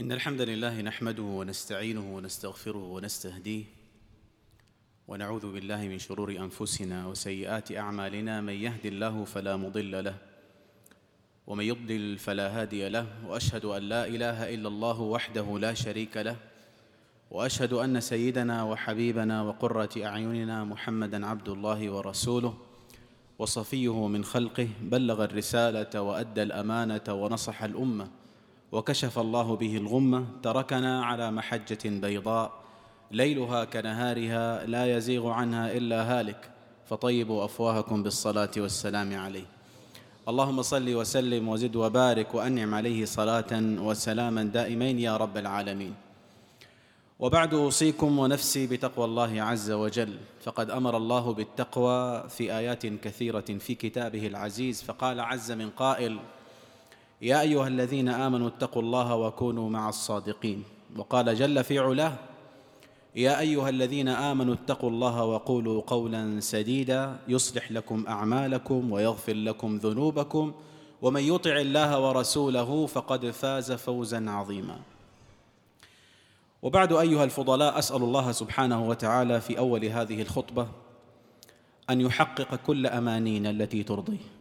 إن الحمد لله نحمده ونستعينه ونستغفره ونستهديه ونعوذ بالله من شرور أنفسنا وسيئات أعمالنا من يهد الله فلا مضل له ومن يضلل فلا هادي له وأشهد أن لا إله إلا الله وحده لا شريك له وأشهد أن سيدنا وحبيبنا وقرة أعيننا محمدا عبد الله ورسوله وصفيه من خلقه بلغ الرسالة وأدى الأمانة ونصح الأمة وكشف الله به الغمة تركنا على محجة بيضاء. ليلها كنهارها لا يزيغ عنها إلا هالك. فطيبوا أفواهكم بالصلاة والسلام عليه. اللهم صل وسلم وزد وبارك وأنعم عليه صلاة وسلاما دائمين يا رب العالمين. وبعد أوصيكم ونفسي بتقوى الله عز وجل. فقد أمر الله بالتقوى في آيات كثيرة في كتابه العزيز. فقال عز من قائل يا أيها الذين آمنوا اتقوا الله وكونوا مع الصادقين. وقال جل في علاه يا أيها الذين آمنوا اتقوا الله وقولوا قولا سديدا يصلح لكم أعمالكم ويغفر لكم ذنوبكم ومن يطع الله ورسوله فقد فاز فوزا عظيما. وبعد أيها الفضلاء أسأل الله سبحانه وتعالى في أول هذه الخطبة أن يحقق كل أمانينا التي ترضيه.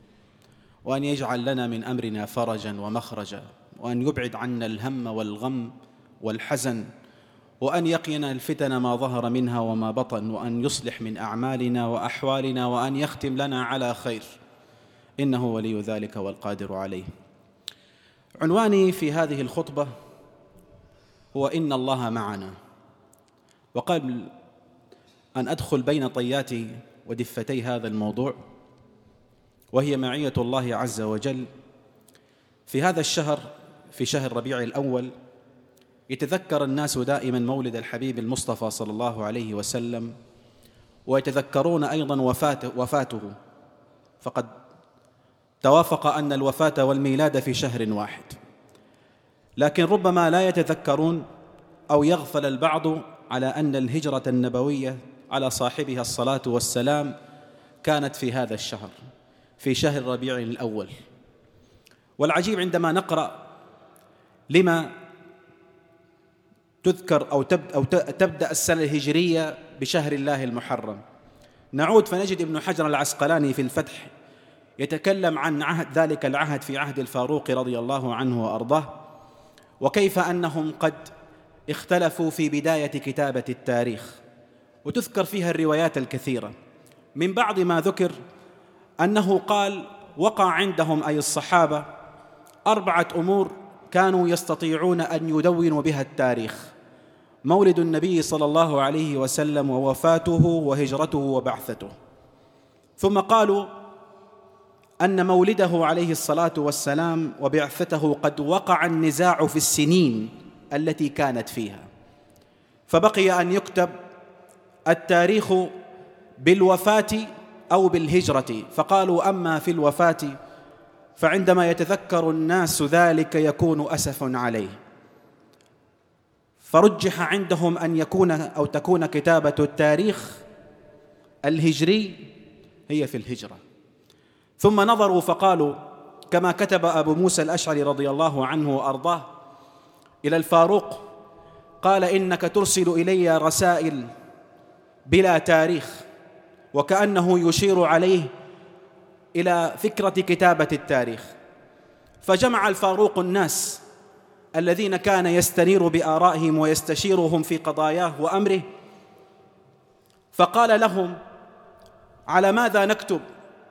وأن يجعل لنا من أمرنا فرجا ومخرجا وأن يبعد عنا الهم والغم والحزن وأن يقينا الفتن ما ظهر منها وما بطن وأن يصلح من أعمالنا وأحوالنا وأن يختم لنا على خير. إنه ولي ذلك والقادر عليه. عنواني في هذه الخطبة هو إن الله معنا. وقبل أن أدخل بين طيات ودفتي هذا الموضوع وهي معية الله عز وجل. في هذا الشهر في شهر ربيع الأول يتذكر الناس دائما مولد الحبيب المصطفى صلى الله عليه وسلم ويتذكرون أيضا وفاته, وفاته. فقد توافق أن الوفاة والميلاد في شهر واحد. لكن ربما لا يتذكرون أو يغفل البعض على أن الهجرة النبوية على صاحبها الصلاة والسلام كانت في هذا الشهر. في شهر ربيع الأول. والعجيب عندما نقرأ لما تذكر أو, أو تبدأ السنة الهجرية بشهر الله المحرم. نعود فنجد ابن حجر العسقلاني في الفتح يتكلم عن عهد ذلك العهد في عهد الفاروق رضي الله عنه وأرضاه وكيف أنهم قد اختلفوا في بداية كتابة التاريخ. وتذكر فيها الروايات الكثيرة. من بعض ما ذكر أنه قال وقع عندهم أي الصحابة أربعة أمور كانوا يستطيعون أن يدونوا بها التاريخ مولد النبي صلى الله عليه وسلم ووفاته وهجرته وبعثته. ثم قالوا أن مولده عليه الصلاة والسلام وبعثته قد وقع النزاع في السنين التي كانت فيها. فبقي أن يكتب التاريخ بالوفاة أو بالهجرة فقالوا أما في الوفاة فعندما يتذكر الناس ذلك يكون أسف عليه. فرجح عندهم أن يكون أو تكون كتابة التاريخ الهجري هي في الهجرة. ثم نظروا فقالوا كما كتب أبو موسى الأشعري رضي الله عنه وأرضاه إلى الفاروق قال إنك ترسل إلي رسائل بلا تاريخ. وكأنه يشير عليه إلى فكرة كتابة التاريخ. فجمع الفاروق الناس الذين كان يستنير بآرائهم ويستشيرهم في قضاياه وأمره فقال لهم على ماذا نكتب؟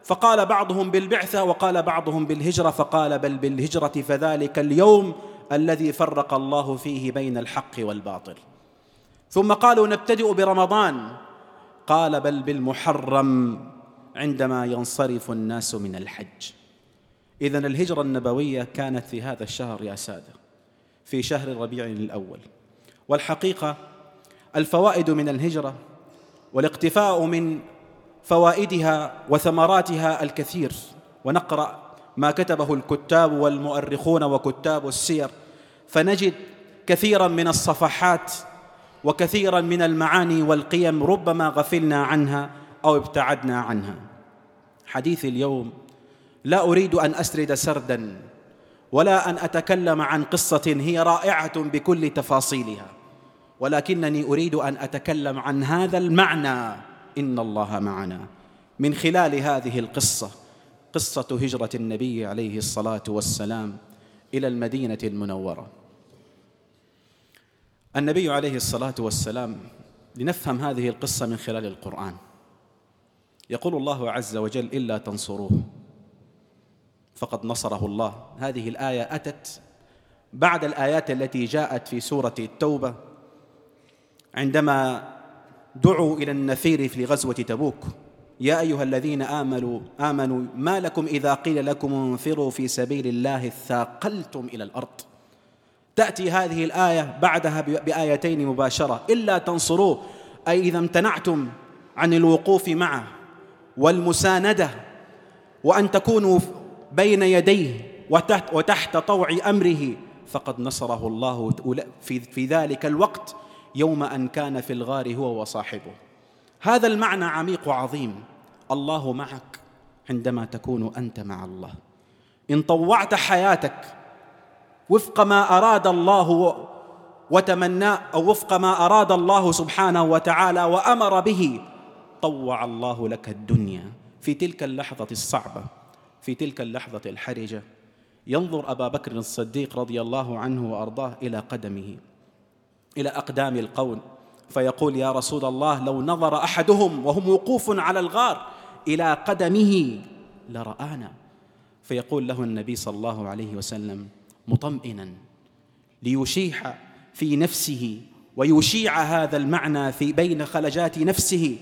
فقال بعضهم بالبعثة. وقال بعضهم بالهجرة. فقال بل بالهجرة فذلك اليوم الذي فرق الله فيه بين الحق والباطل. ثم قالوا نبتدئ برمضان. قال بل بالمحرم عندما ينصرف الناس من الحج. اذا الهجرة النبوية كانت في هذا الشهر يا سادة في شهر ربيع الأول. والحقيقة الفوائد من الهجرة والاقتفاء من فوائدها وثمراتها الكثير. ونقرأ ما كتبه الكتاب والمؤرخون وكتاب السير. فنجد كثيرا من الصفحات وكثيرا من المعاني والقيم ربما غفلنا عنها أو ابتعدنا عنها. حديث اليوم لا أريد أن أسرد سردا ولا أن أتكلم عن قصة هي رائعة بكل تفاصيلها ولكنني أريد أن أتكلم عن هذا المعنى. إن الله معنا. من خلال هذه القصة قصة هجرة النبي عليه الصلاة والسلام إلى المدينة المنورة. النبي عليه الصلاة والسلام لنفهم هذه القصة من خلال القرآن. يقول الله عز وجل إلا تنصروه. فقد نصره الله. هذه الآية أتت بعد الآيات التي جاءت في سورة التوبة. عندما دعوا إلى النفير في غزوة تبوك يا أيها الذين آمنوا آمنوا ما لكم إذا قيل لكم انفروا في سبيل الله اثاقلتم إلى الأرض. تأتي هذه الآية بعدها بآيتين مباشرة. إلا تنصروه. أي إذا امتنعتم عن الوقوف معه والمساندة وأن تكونوا بين يديه وتحت, وتحت طوع أمره فقد نصره الله في, في ذلك الوقت يوم أن كان في الغار هو وصاحبه. هذا المعنى عميق وعظيم. الله معك عندما تكون أنت مع الله. إن طوعت حياتك وفق ما أراد الله وتمناه أو وفق ما أراد الله سبحانه وتعالى وأمر به طوع الله لك الدنيا. في تلك اللحظة الصعبة في تلك اللحظة الحرجة ينظر أبا بكر الصديق رضي الله عنه وأرضاه إلى قدمه إلى أقدام القوم فيقول يا رسول الله لو نظر أحدهم وهم وقوف على الغار إلى قدمه لرآنا. فيقول له النبي صلى الله عليه وسلم مطمئنا ليشيح في نفسه ويشيع هذا المعنى في بين خلجات نفسه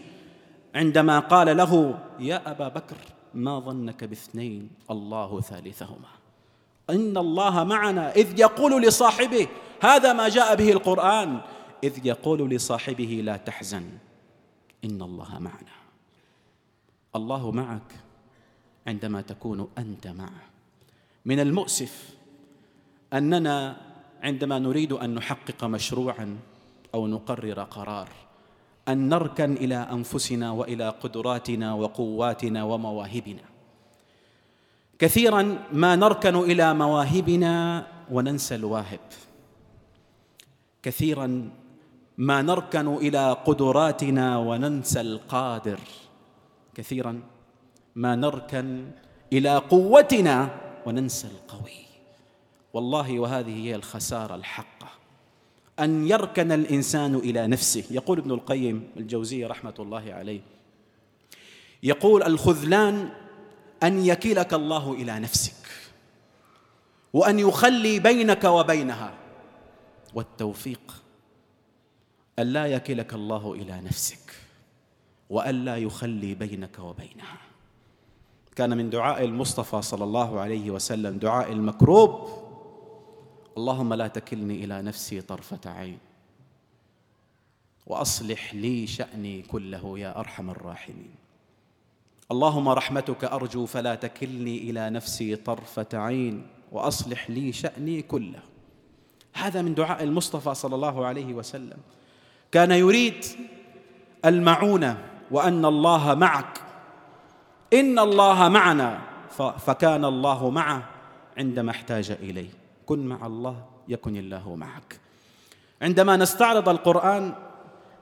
عندما قال له يا أبا بكر ما ظنك باثنين؟ الله ثالثهما. إن الله معنا إذ يقول لصاحبه هذا ما جاء به القرآن. إذ يقول لصاحبه لا تحزن إن الله معنا. الله معك عندما تكون أنت معه. من المؤسف أننا عندما نريد أن نحقق مشروعا أو نقرر قرار أن نركن إلى أنفسنا وإلى قدراتنا وقواتنا ومواهبنا. كثيرا ما نركن إلى مواهبنا وننسى الواهب. كثيرا ما نركن إلى قدراتنا وننسى القادر. كثيرا ما نركن إلى قوتنا وننسى القوي. والله وهذه هي الخسارة الحقة. أن يركن الإنسان إلى نفسه. يقول ابن القيم الجوزيه رحمة الله عليه يقول الخذلان أن يكلك الله إلى نفسك وأن يخلي بينك وبينها والتوفيق ألا يكلك الله إلى نفسك وألا يخلي بينك وبينها. كان من دعاء المصطفى صلى الله عليه وسلم دعاء المكروب اللهم لا تكلني إلى نفسي طرفة عين. وأصلح لي شأني كله يا أرحم الراحمين. اللهم رحمتك أرجو فلا تكلني إلى نفسي طرفة عين. وأصلح لي شأني كله. هذا من دعاء المصطفى صلى الله عليه وسلم. كان يريد المعونة وأن الله معك. إن الله معنا فكان الله معه عندما احتاج إليه. كن مع الله يكن الله معك. عندما نستعرض القرآن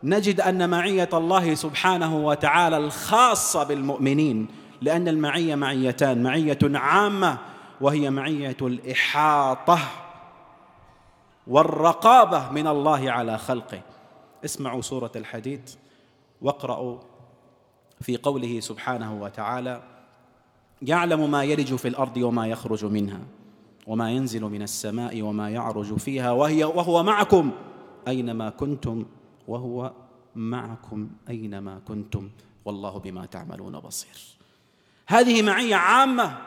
نجد أن معية الله سبحانه وتعالى الخاصة بالمؤمنين لأن المعية معيتان معية عامة وهي معية الإحاطة والرقابة من الله على خلقه. اسمعوا سورة الحديد واقرأوا في قوله سبحانه وتعالى يعلم ما يلج في الأرض وما يخرج منها. وما ينزل من السماء وما يعرج فيها وهي وهو معكم أينما كنتم وهو معكم أينما كنتم. والله بما تعملون بصير. هذه معية عامة.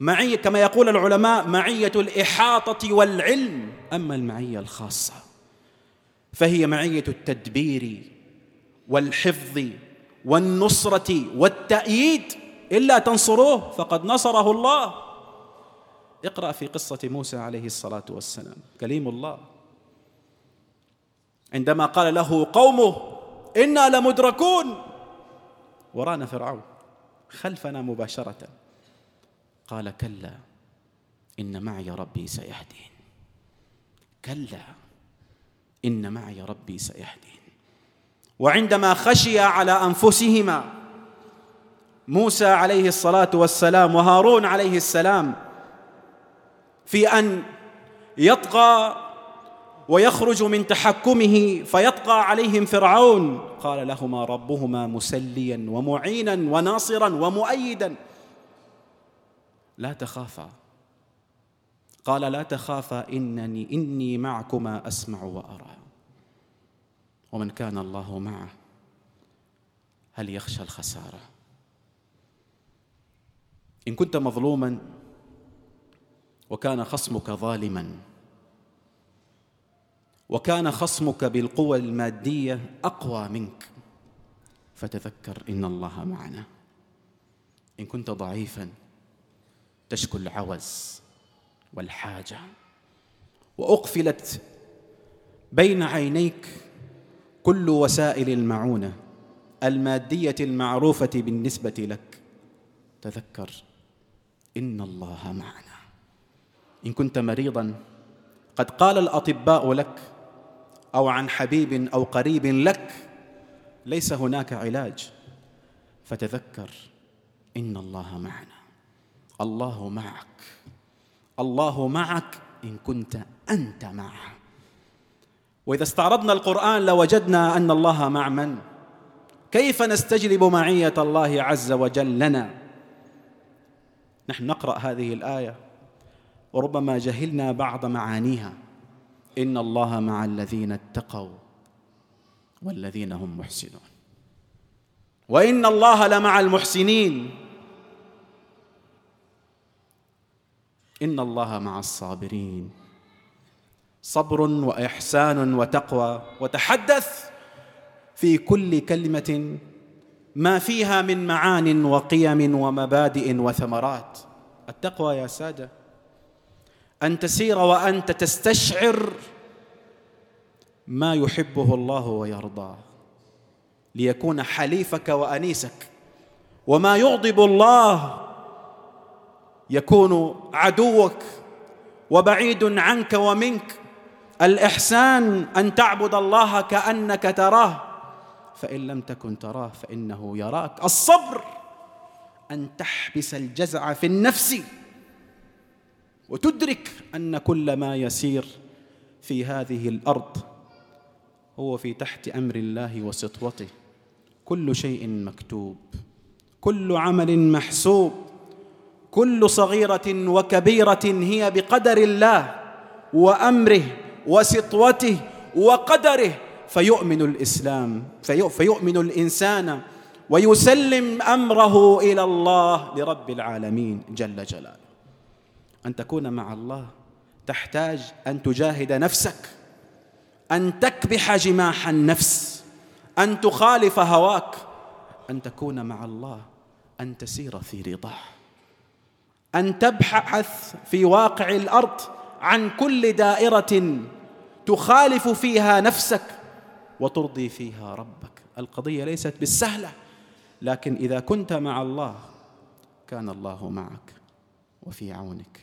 معية كما يقول العلماء معية الإحاطة والعلم. أما المعية الخاصة فهي معية التدبير والحفظ والنصرة والتأييد. إلا تنصروه فقد نصره الله. اقرأ في قصة موسى عليه الصلاة والسلام. كليم الله. عندما قال له قومه إنا لمدركون. ورانا فرعون خلفنا مباشرة. قال كلا إن معي ربي سيهدين. كلا إن معي ربي سيهدين. وعندما خشي على أنفسهما موسى عليه الصلاة والسلام وهارون عليه السلام في أن يطغى ويخرج من تحكمه فيطغى عليهم فرعون. قال لهما ربهما مسليا ومعينا وناصرا ومؤيدا. لا تخافا. قال لا تخافا إنني إني معكما أسمع وأرى. ومن كان الله معه هل يخشى الخسارة؟ إن كنت مظلوما وكان خصمك ظالما. وكان خصمك بالقوى المادية أقوى منك. فتذكر إن الله معنا. إن كنت ضعيفا تشكو العوز والحاجة. وأقفلت بين عينيك كل وسائل المعونة المادية المعروفة بالنسبة لك. تذكر إن الله معنا. إن كنت مريضا قد قال الأطباء لك أو عن حبيب أو قريب لك ليس هناك علاج. فتذكر إن الله معنا. الله معك. الله معك إن كنت أنت معه. وإذا استعرضنا القرآن لوجدنا أن الله مع من؟ كيف نستجلب معية الله عز وجل لنا؟ نحن نقرأ هذه الآية. وربما جهلنا بعض معانيها. إن الله مع الذين اتقوا والذين هم محسنون. وإن الله لمع المحسنين. إن الله مع الصابرين. صبر وإحسان وتقوى وتحدث في كل كلمة ما فيها من معان وقيم ومبادئ وثمرات. التقوى يا سادة. أن تسير وأنت تستشعر ما يحبه الله ويرضاه. ليكون حليفك وأنيسك. وما يغضب الله يكون عدوك وبعيد عنك ومنك. الإحسان أن تعبد الله كأنك تراه. فإن لم تكن تراه فإنه يراك. الصبر أن تحبس الجزع في النفس. وتدرك أن كل ما يسير في هذه الأرض هو في تحت أمر الله وسطوته. كل شيء مكتوب كل عمل محسوب كل صغيرة وكبيرة هي بقدر الله وأمره وسطوته وقدره. فيؤمن الإسلام فيؤمن الإنسان ويسلم أمره إلى الله لرب العالمين جل جلاله. أن تكون مع الله تحتاج أن تجاهد نفسك أن تكبح جماح النفس أن تخالف هواك أن تكون مع الله أن تسير في رضاه أن تبحث في واقع الأرض عن كل دائرة تخالف فيها نفسك وترضي فيها ربك. القضية ليست بالسهلة لكن إذا كنت مع الله كان الله معك. وفي عونك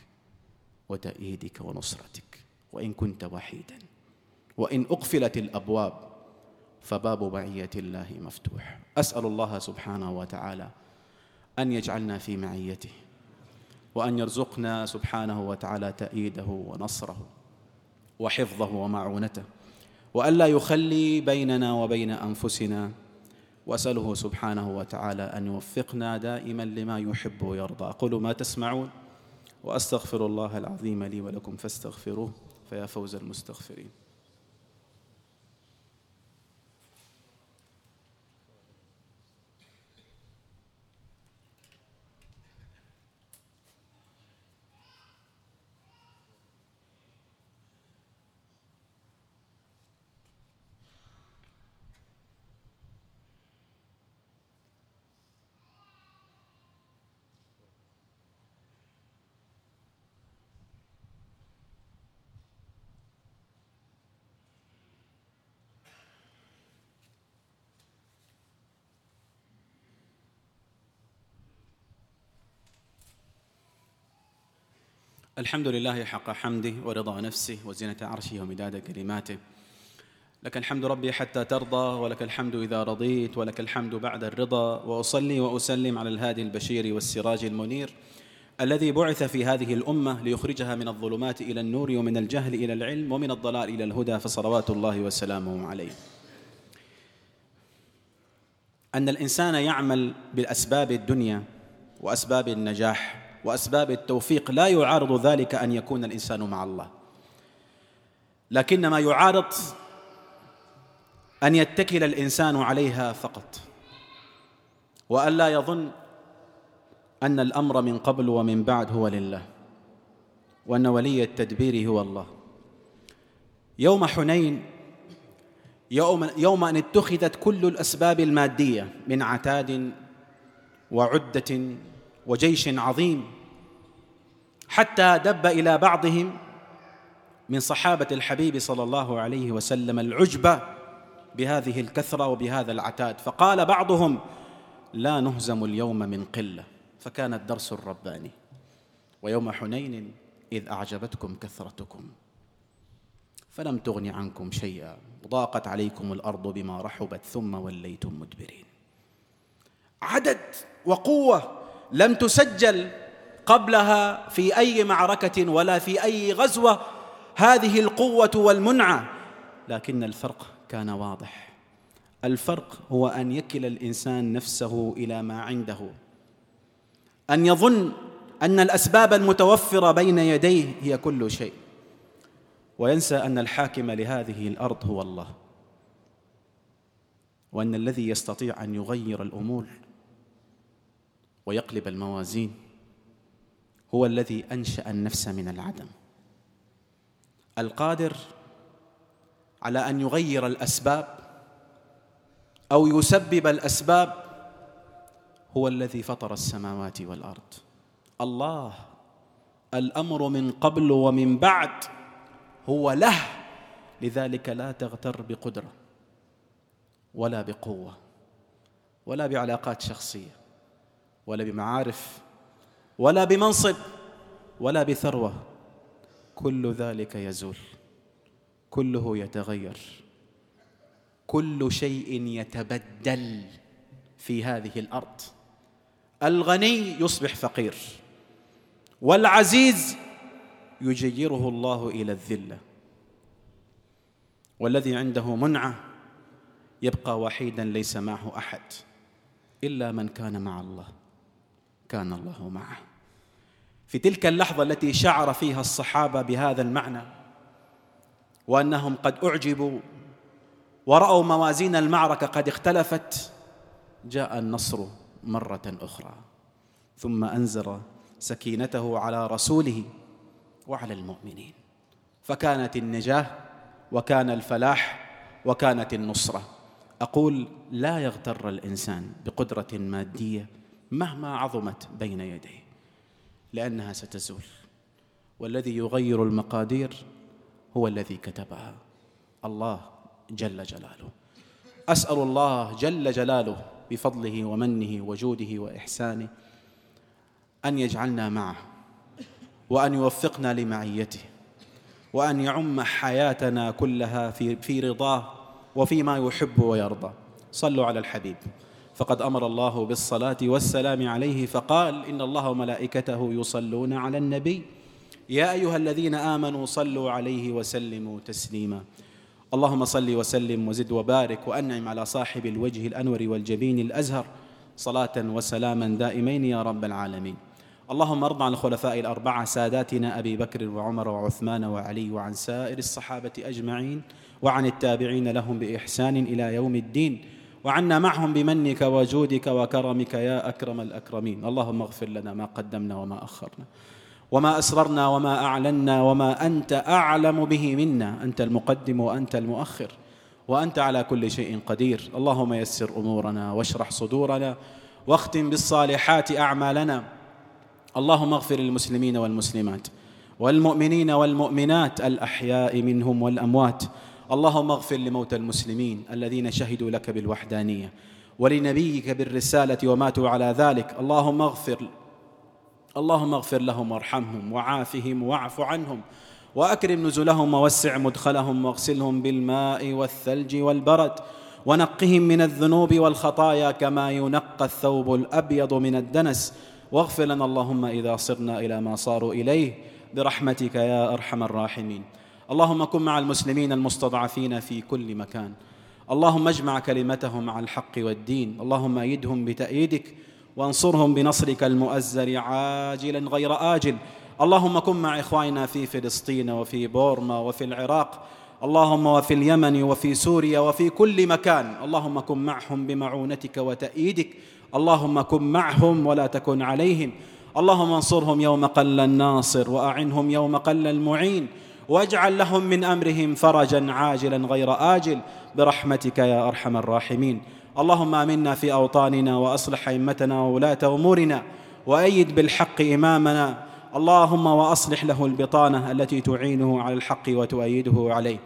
وتأييدك ونصرتك وإن كنت وحيدا وإن أقفلت الأبواب فباب معية الله مفتوح. أسأل الله سبحانه وتعالى أن يجعلنا في معيته وأن يرزقنا سبحانه وتعالى تأييده ونصره وحفظه ومعونته وألا يخلي بيننا وبين أنفسنا. وأسأله سبحانه وتعالى أن يوفقنا دائما لما يحب ويرضى. أقول ما تسمعون. وأستغفر الله العظيم لي ولكم فاستغفروه فيا فوز المستغفرين. الحمد لله حق حمده ورضا نفسه وزنة عرشه ومداد كلماته. لك الحمد ربي حتى ترضى ولك الحمد إذا رضيت ولك الحمد بعد الرضا وأصلي وأسلم على الهادي البشير والسراج المنير الذي بعث في هذه الأمة ليخرجها من الظلمات إلى النور ومن الجهل إلى العلم ومن الضلال إلى الهدى فصلوات الله وسلامه عليه. أن الإنسان يعمل بالأسباب الدنيا وأسباب النجاح وأسباب التوفيق لا يعارض ذلك أن يكون الإنسان مع الله. لكن ما يعارض أن يتكل الإنسان عليها فقط. والا يظن أن الأمر من قبل ومن بعد هو لله. وأن ولي التدبير هو الله. يوم حنين يوم, يوم أن اتخذت كل الأسباب المادية من عتاد وعدة وجيش عظيم. حتى دب إلى بعضهم من صحابة الحبيب صلى الله عليه وسلم العجب بهذه الكثرة وبهذا العتاد. فقال بعضهم لا نهزم اليوم من قلة. فكان الدرس الرباني. ويوم حنين إذ أعجبتكم كثرتكم. فلم تغن عنكم شيئا. وضاقت عليكم الأرض بما رحبت ثم وليتم مدبرين. عدد وقوة لم تسجل قبلها في أي معركة ولا في أي غزوة هذه القوة والمنعة. لكن الفرق كان واضح. الفرق هو أن يكل الإنسان نفسه إلى ما عنده. أن يظن أن الأسباب المتوفرة بين يديه هي كل شيء. وينسى أن الحاكم لهذه الأرض هو الله. وأن الذي يستطيع أن يغير الأمور ويقلب الموازين هو الذي أنشأ النفس من العدم. القادر على أن يغير الأسباب أو يسبب الأسباب هو الذي فطر السماوات والأرض. الله الأمر من قبل ومن بعد هو له لذلك لا تغتر بقدرة ولا بقوة ولا بعلاقات شخصية. ولا بمعارف ولا بمنصب ولا بثروة. كل ذلك يزول كله يتغير. كل شيء يتبدل في هذه الأرض. الغني يصبح فقير والعزيز يجيره الله إلى الذلة. والذي عنده منعة يبقى وحيدا ليس معه أحد إلا من كان مع الله. كان الله معه. في تلك اللحظة التي شعر فيها الصحابة بهذا المعنى وأنهم قد أعجبوا ورأوا موازين المعركة قد اختلفت جاء النصر مرة أخرى ثم أنزل سكينته على رسوله وعلى المؤمنين. فكانت النجاة وكان الفلاح وكانت النصرة. أقول لا يغتر الإنسان بقدرة مادية مهما عظمت بين يديه لأنها ستزول. والذي يغير المقادير هو الذي كتبها. الله جل جلاله. أسأل الله جل جلاله بفضله ومنه وجوده وإحسانه أن يجعلنا معه وأن يوفقنا لمعيته وأن يعم حياتنا كلها في في رضاه وفيما يحب ويرضى. صلوا على الحبيب. فقد أمر الله بالصلاة والسلام عليه فقال إن الله وملائكته يصلون على النبي. يا أيها الذين آمنوا صلوا عليه وسلموا تسليما. اللهم صل وسلم وزد وبارك وأنعم على صاحب الوجه الأنور والجبين الأزهر. صلاة وسلاما دائمين يا رب العالمين. اللهم ارض عن الخلفاء الأربعة ساداتنا أبي بكر وعمر وعثمان وعلي وعن سائر الصحابة أجمعين وعن التابعين لهم بإحسان إلى يوم الدين. وعنا معهم بمنك وجودك وكرمك يا أكرم الأكرمين. اللهم اغفر لنا ما قدمنا وما أخرنا وما أسررنا وما أعلنا وما أنت أعلم به منا. أنت المقدم وأنت المؤخر وأنت على كل شيء قدير. اللهم يسر أمورنا واشرح صدورنا واختم بالصالحات أعمالنا. اللهم اغفر للمسلمين والمسلمات والمؤمنين والمؤمنات الأحياء منهم والأموات. اللهم اغفر لموتى المسلمين الذين شهدوا لك بالوحدانية ولنبيك بالرسالة وماتوا على ذلك. اللهم اغفر اللهم اغفر لهم وارحمهم وعافهم واعف عنهم وأكرم نزلهم ووسع مدخلهم واغسلهم بالماء والثلج والبرد ونقهم من الذنوب والخطايا كما ينقى الثوب الأبيض من الدنس. واغفر لنا اللهم إذا صرنا إلى ما صاروا إليه برحمتك يا أرحم الراحمين. اللهم كن مع المسلمين المستضعفين في كل مكان. اللهم اجمع كلمتهم على الحق والدين. اللهم أيدهم بتأييدك وانصرهم بنصرك المؤزر عاجلا غير آجل. اللهم كن مع إخواننا في فلسطين وفي بورما وفي العراق. اللهم وفي اليمن وفي سوريا وفي كل مكان. اللهم كن معهم بمعونتك وتأييدك. اللهم كن معهم ولا تكن عليهم. اللهم انصرهم يوم قل الناصر وأعنهم يوم قل المعين. واجعل لهم من أمرهم فرجا عاجلا غير آجل برحمتك يا أرحم الراحمين. اللهم آمنا في أوطاننا وأصلح أئمتنا وولاة أمورنا وأيد بالحق إمامنا. اللهم وأصلح له البطانة التي تعينه على الحق وتؤيده عليه.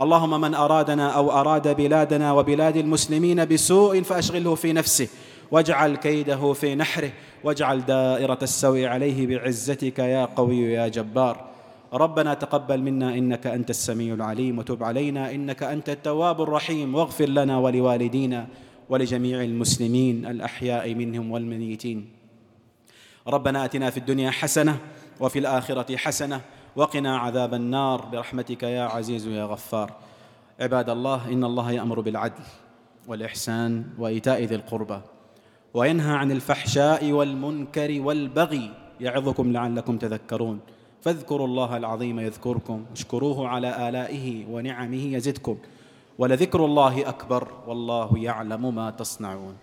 اللهم من أرادنا أو أراد بلادنا وبلاد المسلمين بسوء فأشغله في نفسه. واجعل كيده في نحره. واجعل دائرة السوء عليه بعزتك يا قوي يا جبار. ربنا تقبل منا إنك أنت السميع العليم وتب علينا إنك أنت التواب الرحيم. واغفر لنا ولوالدينا ولجميع المسلمين الأحياء منهم والميتين ربنا آتنا في الدنيا حسنة وفي الآخرة حسنة وقنا عذاب النار. برحمتك يا عزيز يا غفار. عباد الله إن الله يأمر بالعدل والإحسان وإيتاء ذي القربى وينهى عن الفحشاء والمنكر والبغي يعظكم لعلكم تذكرون. فاذكروا الله العظيم يذكركم اشكروه على آلائه ونعمه يزدكم. ولذكر الله أكبر والله يعلم ما تصنعون.